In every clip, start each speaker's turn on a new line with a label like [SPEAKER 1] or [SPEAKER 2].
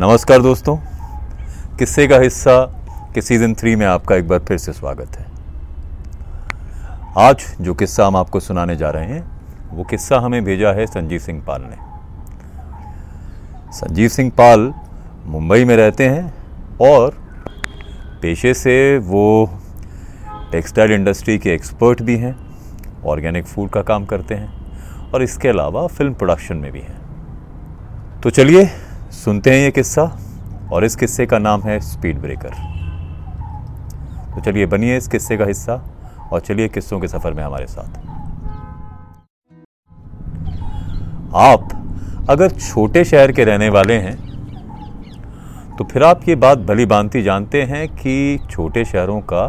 [SPEAKER 1] नमस्कार दोस्तों। किस्से का हिस्सा के सीज़न थ्री में आपका एक बार फिर से स्वागत है। आज जो किस्सा हम आपको सुनाने जा रहे हैं, वो किस्सा हमें भेजा है संजीव सिंह पाल ने। संजीव सिंह पाल मुंबई में रहते हैं और पेशे से वो टेक्सटाइल इंडस्ट्री के एक्सपर्ट भी हैं ऑर्गेनिक फ़ूड का काम करते हैं और इसके अलावा फ़िल्म प्रोडक्शन में भी हैं। तो चलिए सुनते हैं ये किस्सा, और इस किस्से का नाम है स्पीड ब्रेकर। तो चलिए बनिए इस किस्से का हिस्सा, और चलिए किस्सों के सफ़र में हमारे साथ। आप अगर छोटे शहर के रहने वाले हैं तो फिर आप ये बात भली भांति जानते हैं कि छोटे शहरों का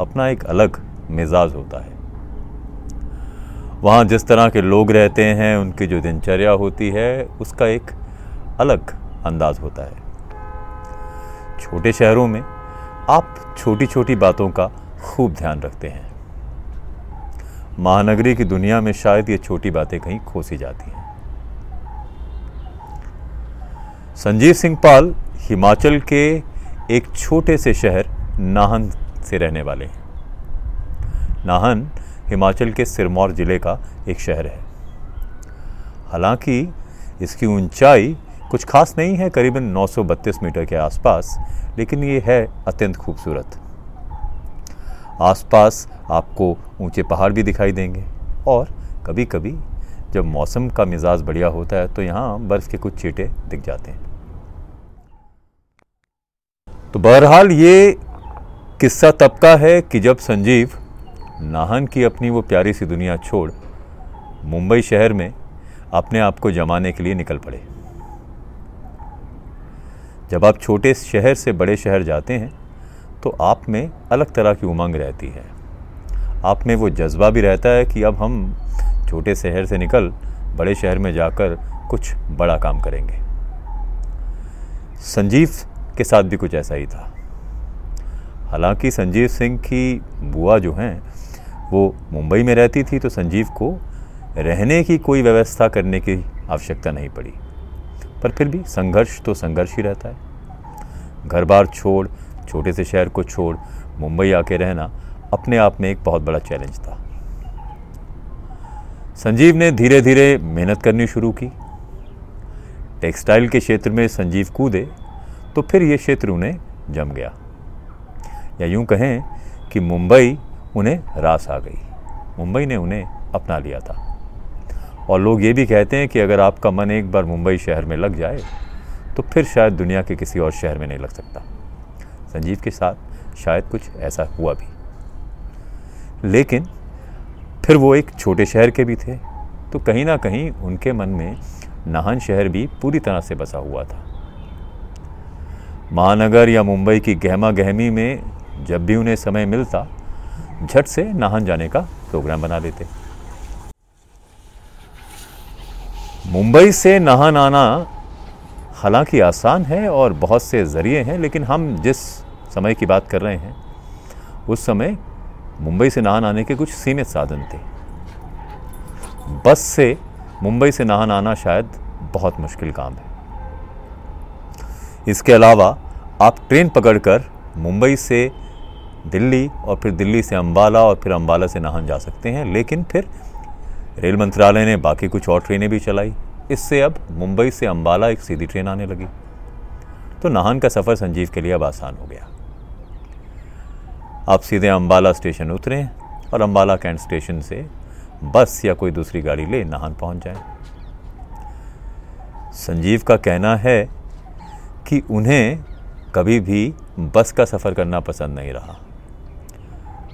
[SPEAKER 1] अपना एक अलग मिजाज होता है। वहाँ जिस तरह के लोग रहते हैं, उनकी जो दिनचर्या होती है, उसका एक अलग अंदाज होता है। छोटे शहरों में आप छोटी छोटी बातों का खूब ध्यान रखते हैं। महानगरी की दुनिया में शायद ये छोटी बातें कहीं खोसी जाती हैं। संजीव सिंह पाल हिमाचल के एक छोटे से शहर नाहन से रहने वाले हैं। नाहन हिमाचल के सिरमौर ज़िले का एक शहर है। हालाँकि इसकी ऊंचाई कुछ खास नहीं है, करीबन 932 मीटर के आसपास, लेकिन ये है अत्यंत खूबसूरत। आसपास आपको ऊँचे पहाड़ भी दिखाई देंगे, और कभी कभी जब मौसम का मिजाज बढ़िया होता है तो यहाँ बर्फ़ के कुछ चीटे दिख जाते हैं। तो बहरहाल ये किस्सा तब का है कि जब संजीव नाहन की अपनी वो प्यारी सी दुनिया छोड़ मुंबई शहर में अपने आप को जमाने के लिए निकल पड़े। जब आप छोटे शहर से बड़े शहर जाते हैं तो आप में अलग तरह की उमंग रहती है। आप में वो जज्बा भी रहता है कि अब हम छोटे शहर से निकल, बड़े शहर में जाकर कुछ बड़ा काम करेंगे। संजीव के साथ भी कुछ ऐसा ही था। हालाँकि संजीव सिंह की बुआ जो हैं, वो मुंबई में रहती थी तो संजीव को रहने की कोई व्यवस्था करने की आवश्यकता नहीं पड़ी। पर फिर भी संघर्ष तो संघर्ष ही रहता है। घर बार छोड़, छोटे से शहर को छोड़, मुंबई आके रहना अपने आप में एक बहुत बड़ा चैलेंज था। संजीव ने धीरे धीरे मेहनत करनी शुरू की। टेक्सटाइल के क्षेत्र में संजीव कूदे तो फिर ये क्षेत्र उन्हें जम गया। या यूँ कहें कि मुंबई उन्हें रास आ गई। मुंबई ने उन्हें अपना लिया था। और लोग ये भी कहते हैं कि अगर आपका मन एक बार मुंबई शहर में लग जाए तो फिर शायद दुनिया के किसी और शहर में नहीं लग सकता। संजीव के साथ शायद कुछ ऐसा हुआ भी। लेकिन फिर वो एक छोटे शहर के भी थे तो कहीं ना कहीं उनके मन में नाहन शहर भी पूरी तरह से बसा हुआ था। महानगर या मुंबई की गहमा गहमी में जब भी उन्हें समय मिलता, झट से नाहन जाने का प्रोग्राम बना लेते। मुंबई से नाहन आना हालाँकि आसान है और बहुत से ज़रिए हैं, लेकिन हम जिस समय की बात कर रहे हैं, उस समय मुंबई से नहान आने के कुछ सीमित साधन थे। बस से मुंबई से नहान आना शायद बहुत मुश्किल काम है। इसके अलावा आप ट्रेन पकड़कर मुंबई से दिल्ली और फिर दिल्ली से अंबाला और फिर अंबाला से नाहन जा सकते हैं, लेकिन फिर रेल मंत्रालय ने बाकी कुछ और ट्रेनें भी चलाई। इससे अब मुंबई से अंबाला एक सीधी ट्रेन आने लगी। तो नाहन का सफ़र संजीव के लिए अब आसान हो गया। आप सीधे अंबाला स्टेशन उतरें और अंबाला कैंट स्टेशन से बस या कोई दूसरी गाड़ी ले नाहन पहुँच जाए। संजीव का कहना है कि उन्हें कभी भी बस का सफ़र करना पसंद नहीं रहा।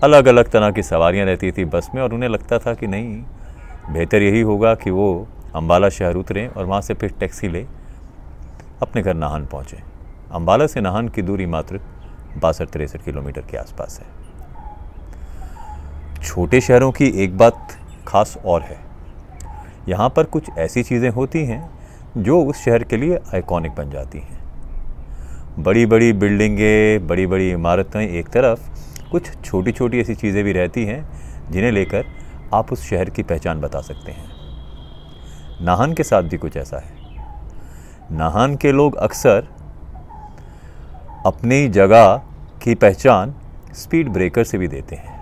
[SPEAKER 1] अलग अलग तरह की सवारियाँ रहती थी बस में और उन्हें लगता था कि नहीं, बेहतर यही होगा कि वो अम्बाला शहर उतरें और वहाँ से फिर टैक्सी ले अपने घर नाहन पहुँचें। अम्बाला से नाहन की दूरी मात्र बासठ तिरसठ किलोमीटर के आसपास है। छोटे शहरों की एक बात खास और है। यहाँ पर कुछ ऐसी चीज़ें होती हैं जो उस शहर के लिए आइकॉनिक बन जाती हैं। बड़ी बड़ी बिल्डिंगें बड़ी बड़ी इमारतें एक तरफ़, कुछ छोटी छोटी ऐसी चीज़ें भी रहती हैं जिन्हें लेकर आप उस शहर की पहचान बता सकते हैं। नाहन के साथ भी कुछ ऐसा है। नाहन के लोग अक्सर अपनी जगह की पहचान स्पीड ब्रेकर से भी देते हैं।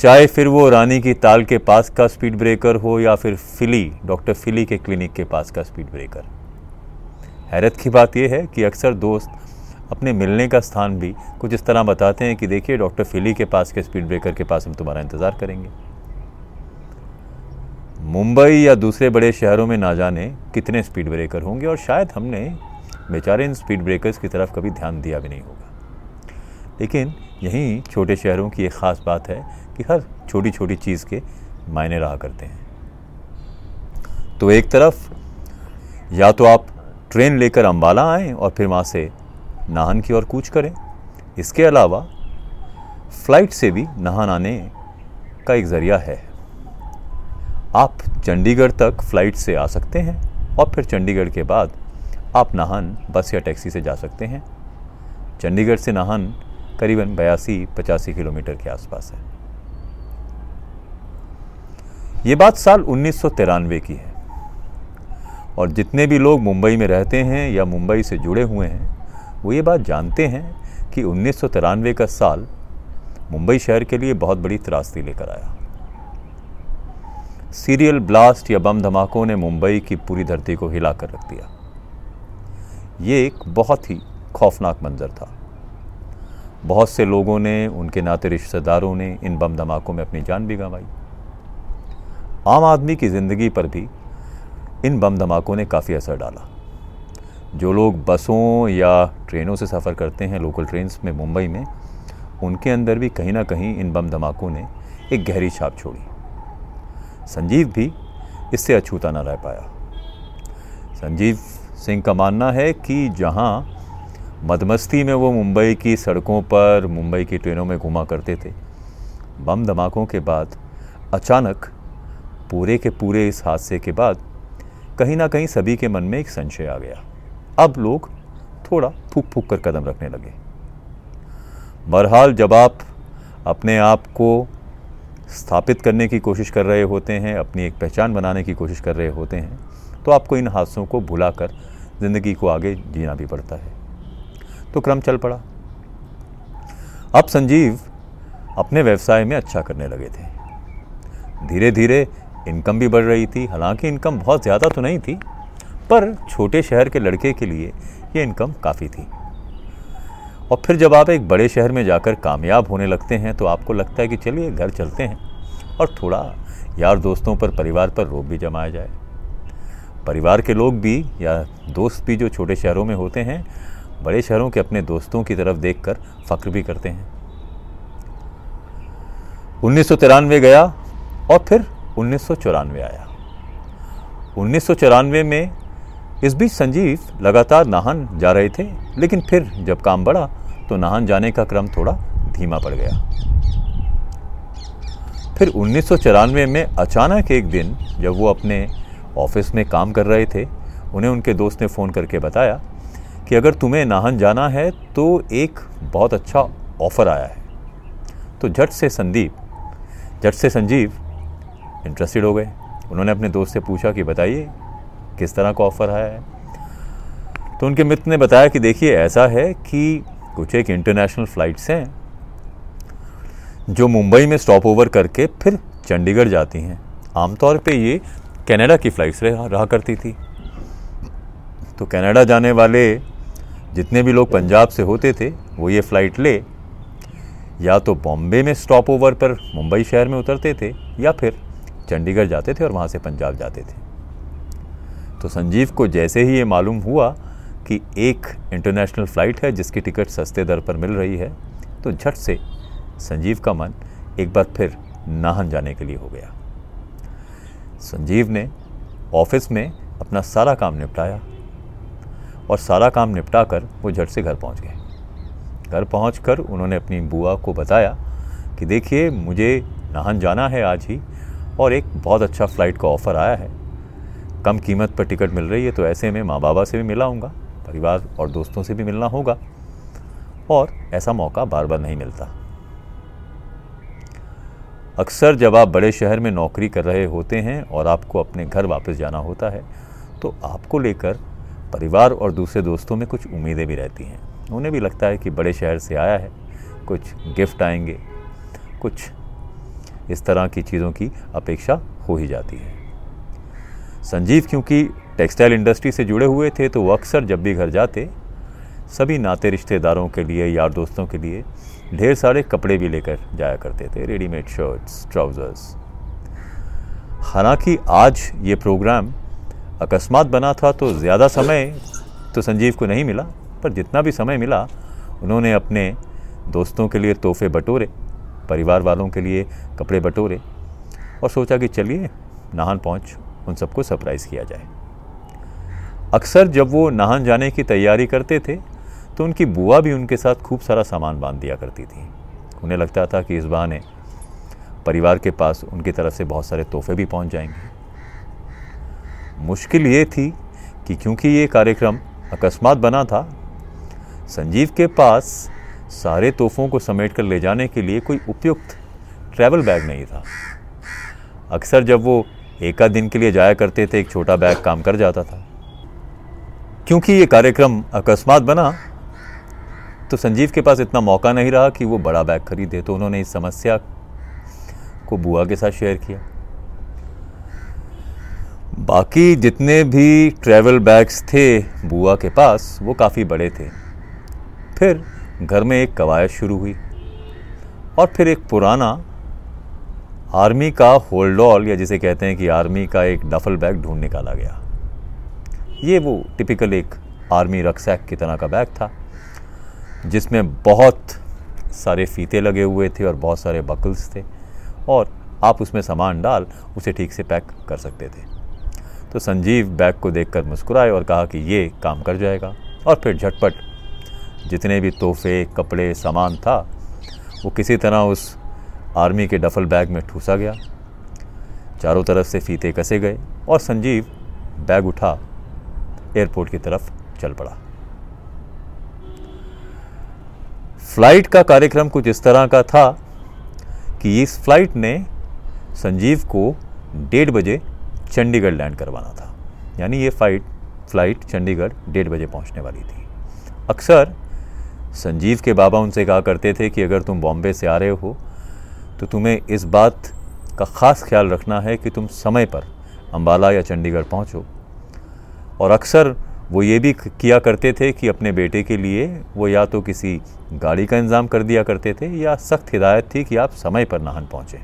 [SPEAKER 1] चाहे फिर वो रानी की ताल के पास का स्पीड ब्रेकर हो या फिर फिली, डॉक्टर फिली के क्लिनिक के पास का स्पीड ब्रेकर। हैरत की बात यह है कि अक्सर दोस्त अपने मिलने का स्थान भी कुछ इस तरह बताते हैं कि देखिए, डॉक्टर फिली के पास के स्पीड ब्रेकर के पास हम तुम्हारा इंतज़ार करेंगे। मुंबई या दूसरे बड़े शहरों में ना जाने कितने स्पीड ब्रेकर होंगे और शायद हमने बेचारे इन स्पीड ब्रेकर्स की तरफ़ कभी ध्यान दिया भी नहीं होगा। लेकिन यहीं छोटे शहरों की एक ख़ास बात है कि हर छोटी छोटी चीज़ के मायने रहा करते हैं। तो एक तरफ़ या तो आप ट्रेन लेकर अम्बाला आएँ और फिर वहाँ से नाहन की ओर कूच करें। इसके अलावा फ़्लाइट से भी नहान आने का एक ज़रिया है। आप चंडीगढ़ तक फ़्लाइट से आ सकते हैं और फिर चंडीगढ़ के बाद आप नाहन बस या टैक्सी से जा सकते हैं। चंडीगढ़ से नाहन करीबन बयासी, पचासी किलोमीटर के आसपास है। ये बात साल उन्नीस सौ तिरानवे की है। और जितने भी लोग मुंबई में रहते हैं या मुंबई से जुड़े हुए हैं, वो ये बात जानते हैं कि उन्नीस सौ तिरानवे का साल मुंबई शहर के लिए बहुत बड़ी त्रासदी लेकर आया। सीरियल ब्लास्ट या बम धमाकों ने मुंबई की पूरी धरती को हिला कर रख दिया। ये एक बहुत ही खौफनाक मंजर था। बहुत से लोगों ने, उनके नाते रिश्तेदारों ने इन बम धमाकों में अपनी जान भी गंवाई। आम आदमी की ज़िंदगी पर भी इन बम धमाकों ने काफ़ी असर डाला। जो लोग बसों या ट्रेनों से सफ़र करते हैं, लोकल ट्रेन्स में, मुंबई में, उनके अंदर भी कहीं ना कहीं इन बम धमाकों ने एक गहरी छाप छोड़ी। संजीव भी इससे अछूता न रह पाया। संजीव सिंह का मानना है कि जहाँ मदमस्ती में वो मुंबई की सड़कों पर, मुंबई की ट्रेनों में घुमा करते थे, बम धमाकों के बाद, अचानक पूरे के पूरे इस हादसे के बाद कहीं ना कहीं सभी के मन में एक संशय आ गया। अब लोग थोड़ा फूक फूक कर कदम रखने लगे। बहरहाल जब आप अपने आप को स्थापित करने की कोशिश कर रहे होते हैं, अपनी एक पहचान बनाने की कोशिश कर रहे होते हैं तो आपको इन हादसों को भुला कर ज़िंदगी को आगे जीना भी पड़ता है। तो क्रम चल पड़ा। अब संजीव अपने व्यवसाय में अच्छा करने लगे थे। धीरे धीरे इनकम भी बढ़ रही थी, हालाँकि इनकम बहुत ज़्यादा तो नहीं थी, पर छोटे शहर के लड़के के लिए ये इनकम काफ़ी थी। और फिर जब आप एक बड़े शहर में जाकर कामयाब होने लगते हैं तो आपको लगता है कि चलिए घर चलते हैं और थोड़ा यार दोस्तों पर, परिवार पर रोब भी जमाया जाए। परिवार के लोग भी या दोस्त भी जो छोटे शहरों में होते हैं, बड़े शहरों के अपने दोस्तों की तरफ़ देखकर फख्र भी करते हैं। उन्नीस सौ तिरानवे गया और फिर उन्नीस सौ चौरानवे आया। उन्नीस सौ चौरानवे में इस बीच संजीव लगातार नाहन जा रहे थे, लेकिन फिर जब काम बढ़ा तो नाहन जाने का क्रम थोड़ा धीमा पड़ गया। फिर उन्नीस सौ चौरानवे में अचानक एक दिन जब वो अपने ऑफ़िस में काम कर रहे थे, उन्हें उनके दोस्त ने फ़ोन करके बताया कि अगर तुम्हें नाहन जाना है तो एक बहुत अच्छा ऑफ़र आया है। तो झट से संदीप, झट से संजीव इंटरेस्टेड हो गए। उन्होंने अपने दोस्त से पूछा कि बताइए किस तरह का ऑफ़र आया है? तो उनके मित्र ने बताया कि देखिए ऐसा है कि कुछ एक इंटरनेशनल फ़्लाइट्स हैं जो मुंबई में स्टॉप ओवर करके फिर चंडीगढ़ जाती हैं। आमतौर पे ये कनाडा की फ़्लाइट्स रहा, रहा करती थी। तो कनाडा जाने वाले जितने भी लोग पंजाब से होते थे वो ये फ़्लाइट ले या तो बॉम्बे में स्टॉप ओवर पर मुंबई शहर में उतरते थे या फिर चंडीगढ़ जाते थे और वहाँ से पंजाब जाते थे। तो संजीव को जैसे ही ये मालूम हुआ कि एक इंटरनेशनल फ़्लाइट है जिसकी टिकट सस्ते दर पर मिल रही है तो झट से संजीव का मन एक बार फिर नाहन जाने के लिए हो गया। संजीव ने ऑफ़िस में अपना सारा काम निपटाया और सारा काम निपटा कर वो झट से घर पहुँच गए। घर पहुँच कर उन्होंने अपनी बुआ को बताया कि देखिए, मुझे नाहन जाना है आज ही और एक बहुत अच्छा फ़्लाइट का ऑफ़र आया है। कम कीमत पर टिकट मिल रही है तो ऐसे में माँ बाबा से भी मिला हूँगा परिवार और दोस्तों से भी मिलना होगा। और ऐसा मौका बार बार नहीं मिलता। अक्सर जब आप बड़े शहर में नौकरी कर रहे होते हैं और आपको अपने घर वापस जाना होता है तो आपको लेकर परिवार और दूसरे दोस्तों में कुछ उम्मीदें भी रहती हैं। उन्हें भी लगता है कि बड़े शहर से आया है, कुछ गिफ्ट आएँगे, कुछ इस तरह की चीज़ों की अपेक्षा हो ही जाती है। संजीव, क्योंकि टेक्सटाइल इंडस्ट्री से जुड़े हुए थे तो वो अक्सर जब भी घर जाते, सभी नाते रिश्तेदारों के लिए, यार दोस्तों के लिए, ढेर सारे कपड़े भी लेकर जाया करते थे, रेडीमेड शर्ट्स, ट्राउज़र्स। हालाँकि आज ये प्रोग्राम अकस्मात बना था तो ज़्यादा समय तो संजीव को नहीं मिला, पर जितना भी समय मिला, उन्होंने अपने दोस्तों के लिए तोहफे बटोरे, परिवार वालों के लिए कपड़े बटोरे, और सोचा कि चलिए, नाहन पहुँच। उन सबको सरप्राइज़ किया जाए। अक्सर जब वो नाहन जाने की तैयारी करते थे तो उनकी बुआ भी उनके साथ खूब सारा सामान बाँध दिया करती थी। उन्हें लगता था कि इस बहाने परिवार के पास उनकी तरफ़ से बहुत सारे तोहफे भी पहुँच जाएँगे। मुश्किल ये थी कि क्योंकि ये कार्यक्रम अकस्मात बना था, संजीव के पास सारे तोहफों को समेट कर ले जाने के लिए कोई उपयुक्त ट्रैवल बैग नहीं था। अक्सर जब वो एक आध दिन के लिए जाया करते थे, एक छोटा बैग काम कर जाता था। क्योंकि ये कार्यक्रम अकस्मात बना तो संजीव के पास इतना मौका नहीं रहा कि वो बड़ा बैग खरीदे तो उन्होंने इस समस्या को बुआ के साथ शेयर किया। बाकी जितने भी ट्रैवल बैग्स थे बुआ के पास, वो काफ़ी बड़े थे। फिर घर में एक कवायद शुरू हुई, और फिर एक पुराना आर्मी का होल्डॉल या जिसे कहते हैं कि आर्मी का एक डफल बैग ढूंढ निकाला गया। ये वो टिपिकल एक आर्मी रक्सैक की तरह का बैग था, जिसमें बहुत सारे फीते लगे हुए थे और बहुत सारे बकल्स थे, और आप उसमें सामान डाल उसे ठीक से पैक कर सकते थे। तो संजीव बैग को देखकर मुस्कुराए और कहा कि ये काम कर जाएगा। और फिर झटपट, जितने भी तोहफे, कपड़े, सामान था, वो किसी तरह उस आर्मी के डफल बैग में ठूसा गया। चारों तरफ़ से फीते कसे गए और संजीव बैग उठा एयरपोर्ट की तरफ़ चल पड़ा। फ़्लाइट का कार्यक्रम कुछ इस तरह का था कि इस फ़्लाइट ने संजीव को डेढ़ बजे चंडीगढ़ लैंड करवाना था। यानी ये फ़्लाइट फ़्लाइट चंडीगढ़ डेढ़ बजे पहुँचने वाली थी। अक्सर संजीव के बाबा उनसे कहा करते थे कि अगर तुम बॉम्बे से आ रहे हो तो तुम्हें इस बात का ख़ास ख्याल रखना है कि तुम समय पर अम्बाला या चंडीगढ़ पहुँचो। और अक्सर वो ये भी किया करते थे कि अपने बेटे के लिए वो या तो किसी गाड़ी का इंतज़ाम कर दिया करते थे या सख्त हिदायत थी कि आप समय पर नाहन पहुँचें।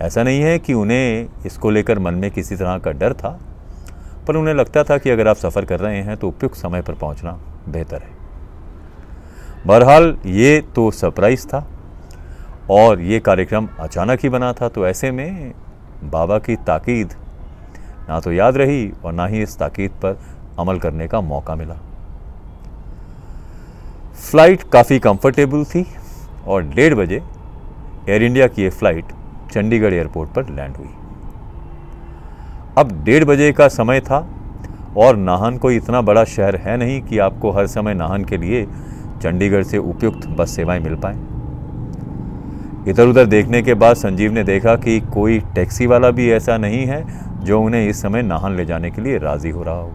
[SPEAKER 1] ऐसा नहीं है कि उन्हें इसको लेकर मन में किसी तरह का डर था, पर उन्हें लगता था कि अगर आप सफ़र कर रहे हैं तो उपयुक्त समय पर पहुँचना बेहतर है। बहरहाल ये तो सरप्राइज़ था। और ये कार्यक्रम अचानक ही बना था तो ऐसे में बाबा की ताकीद ना तो याद रही और ना ही इस ताकीद पर अमल करने का मौका मिला। फ़्लाइट काफ़ी कंफर्टेबल थी और डेढ़ बजे एयर इंडिया की ये फ़्लाइट चंडीगढ़ एयरपोर्ट पर लैंड हुई। अब डेढ़ बजे का समय था और नाहन कोई इतना बड़ा शहर है नहीं कि आपको हर समय नाहन के लिए चंडीगढ़ से उपयुक्त बस सेवाएँ मिल पाए। इधर उधर देखने के बाद संजीव ने देखा कि कोई टैक्सी वाला भी ऐसा नहीं है जो उन्हें इस समय नाहन ले जाने के लिए राज़ी हो रहा हो।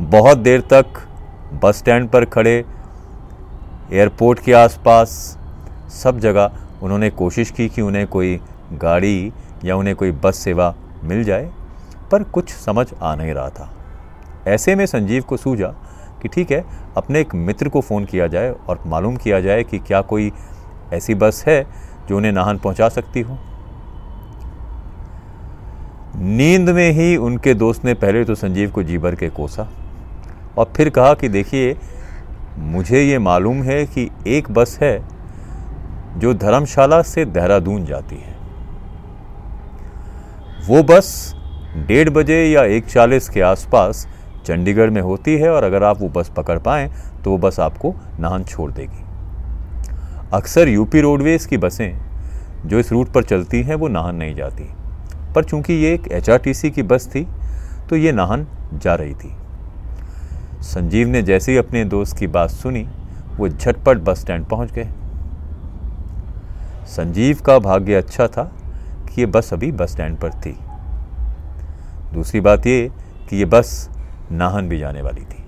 [SPEAKER 1] बहुत देर तक बस स्टैंड पर खड़े, एयरपोर्ट के आसपास, सब जगह उन्होंने कोशिश की कि उन्हें कोई गाड़ी या उन्हें कोई बस सेवा मिल जाए, पर कुछ समझ आ नहीं रहा था। ऐसे में संजीव को सूझा कि ठीक है, अपने एक मित्र को फ़ोन किया जाए और मालूम किया जाए कि क्या कोई ऐसी बस है जो उन्हें नाहन पहुँचा सकती हो। नींद में ही उनके दोस्त ने पहले तो संजीव को जी भर के कोसा और फिर कहा कि देखिए, मुझे ये मालूम है कि एक बस है जो धर्मशाला से देहरादून जाती है। वो बस डेढ़ बजे या एक चालीस के आसपास चंडीगढ़ में होती है और अगर आप वो बस पकड़ पाएँ तो वो बस आपको नाहन छोड़ देगी। अक्सर यूपी रोडवेज़ की बसें जो इस रूट पर चलती हैं, वो नाहन नहीं जाती। पर चूँकि ये एक एचआरटीसी की बस थी तो ये नाहन जा रही थी। संजीव ने जैसे ही अपने दोस्त की बात सुनी, वो झटपट बस स्टैंड पहुँच गए। संजीव का भाग्य अच्छा था कि ये बस अभी बस स्टैंड पर थी। दूसरी बात ये कि ये बस नाहन भी जाने वाली थी।